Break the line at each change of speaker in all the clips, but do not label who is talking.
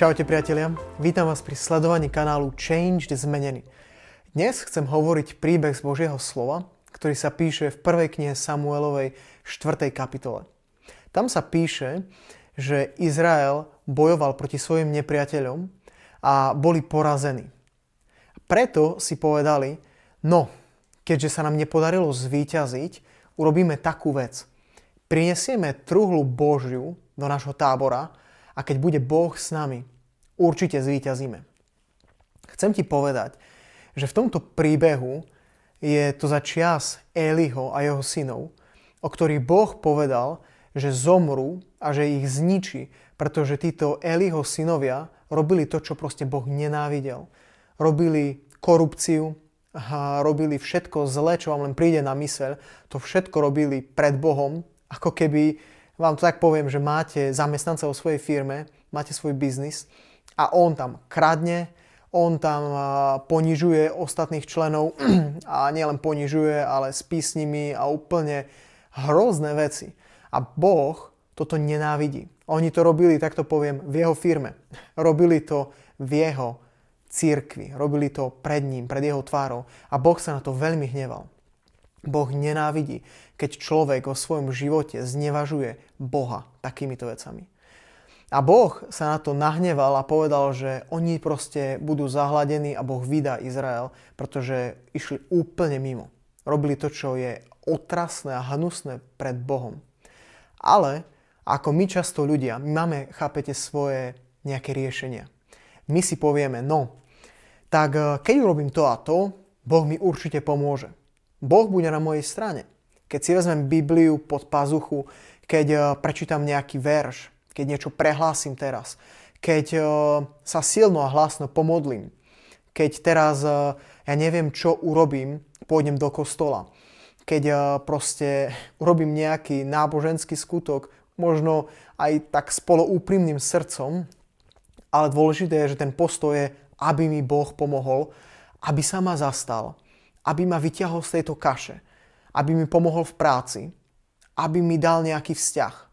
Čaute priatelia, vítam vás pri sledovaní kanálu Changed Zmenený. Dnes chcem hovoriť príbeh z Božieho slova, ktorý sa píše v prvej knihe Samuelovej 4. kapitole. Tam sa píše, že Izrael bojoval proti svojim nepriateľom a boli porazení. Preto si povedali, no, keďže sa nám nepodarilo zvíťaziť, urobíme takú vec. Prinesieme truhlu Božiu do nášho tábora a keď bude Boh s nami, určite zvíťazíme. Chcem ti povedať, že v tomto príbehu je to za čias Eliho a jeho synov, o ktorých Boh povedal, že zomrú a že ich zničí, pretože títo Eliho synovia robili to, čo proste Boh nenávidel. Robili korupciu, a robili všetko zlé, čo vám len príde na myseľ. To všetko robili pred Bohom, ako keby, vám to tak poviem, že máte zamestnanca vo svojej firme, máte svoj biznis a on tam kradne, on tam ponižuje ostatných členov a nielen ponižuje, ale spí s nimi a úplne hrozné veci. A Boh toto nenávidí. Oni to robili, tak to poviem, v jeho firme. Robili to v jeho církvi. Robili to pred ním, pred jeho tvárou. A Boh sa na to veľmi hneval. Boh nenávidí, keď človek vo svojom živote znevažuje Boha takýmito vecami. A Boh sa na to nahneval a povedal, že oni proste budú zahladení a Boh vydá Izrael, pretože išli úplne mimo. Robili to, čo je otrasné a hnusné pred Bohom. Ale ako my často ľudia, my máme, chápete, svoje nejaké riešenia. My si povieme, no, tak eh, keď urobím to a to, Boh mi určite pomôže. Boh bude na mojej strane. Keď si vezmem Bibliu pod pazuchu, keď eh, prečítam nejaký verš, keď niečo prehlásim teraz, keď uh, sa silno a hlasno pomodlím, keď teraz, uh, ja neviem, čo urobím, pôjdem do kostola, keď proste urobím nejaký náboženský skutok, možno aj tak spolo úprimným srdcom, ale dôležité je, že ten postoj je, aby mi Boh pomohol, aby sa ma zastal, aby ma vyťahol z tejto kaše, aby mi pomohol v práci, aby mi dal nejaký vzťah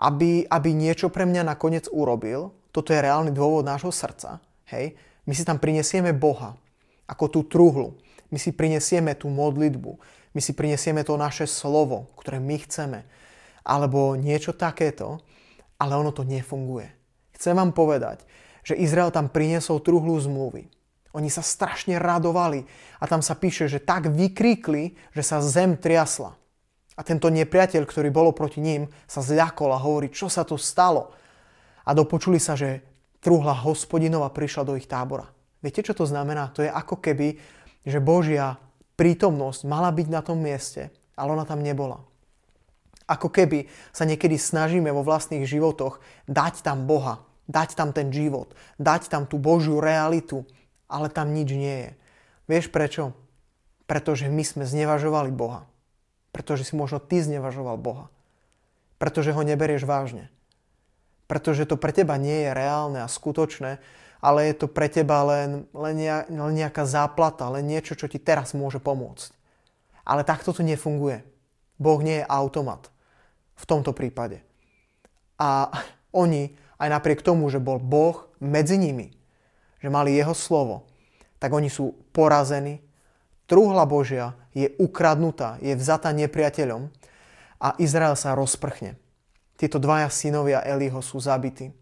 aby, aby niečo pre mňa nakoniec urobil. Toto je reálny dôvod nášho srdca. Hej? My si tam prinesieme Boha ako tú truhlu. My si prinesieme tú modlitbu. My si prinesieme to naše slovo, ktoré my chceme. Alebo niečo takéto, ale ono to nefunguje. Chcem vám povedať, že Izrael tam priniesol truhlu zmluvy. Oni sa strašne radovali a tam sa píše, že tak vykríkli, že sa zem triasla. A tento nepriateľ, ktorý bolo proti ním, sa zľakol a hovorí, čo sa tu stalo. A dopočuli sa, že truhla hospodinova prišla do ich tábora. Viete, čo to znamená? To je ako keby, že Božia prítomnosť mala byť na tom mieste, ale ona tam nebola. Ako keby sa niekedy snažíme vo vlastných životoch dať tam Boha, dať tam ten život, dať tam tú Božiu realitu, ale tam nič nie je. Vieš prečo? Pretože my sme znevažovali Boha. Pretože si možno ty znevažoval Boha. Pretože ho neberieš vážne. Pretože to pre teba nie je reálne a skutočné, ale je to pre teba len, len, nejaká záplata, len niečo, čo ti teraz môže pomôcť. Ale takto to nefunguje. Boh nie je automat v tomto prípade. A oni, aj napriek tomu, že bol Boh medzi nimi, že mali jeho slovo, tak oni sú porazení, Truhla Božia je ukradnutá, je vzatá nepriateľom a Izrael sa rozprchne. Tieto dvaja synovia Eliho sú zabití.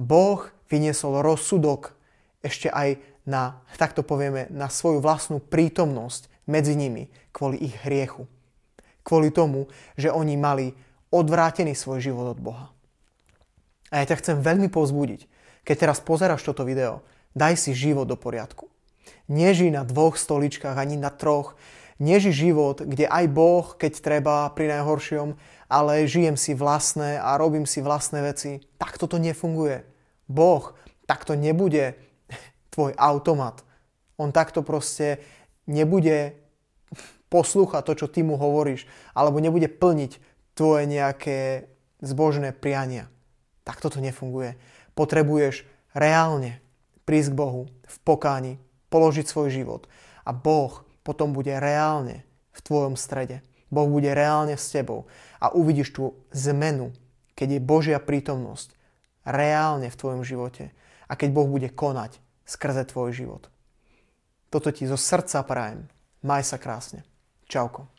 Boh vyniesol rozsudok ešte aj na, tak to povieme, na svoju vlastnú prítomnosť medzi nimi kvôli ich hriechu. Kvôli tomu, že oni mali odvrátený svoj život od Boha. A ja ťa chcem veľmi povzbudiť, keď teraz pozeráš toto video, daj si život do poriadku. Nežij na dvoch stoličkách ani na troch. Neži život, kde aj Boh, keď treba, pri najhoršom, ale žijem si vlastné a robím si vlastné veci. Tak toto nefunguje. Boh tak to nebude tvoj automat. On takto proste nebude poslúchať to, čo ty mu hovoríš, alebo nebude plniť tvoje nejaké zbožné priania. Takto to nefunguje. Potrebuješ reálne prísť k Bohu v pokáni, položiť svoj život a Boh potom bude reálne v tvojom strede. Boh bude reálne s tebou a uvidíš tú zmenu, keď je Božia prítomnosť reálne v tvojom živote a keď Boh bude konať skrze tvoj život. Toto ti zo srdca prajem. Maj sa krásne. Čauko.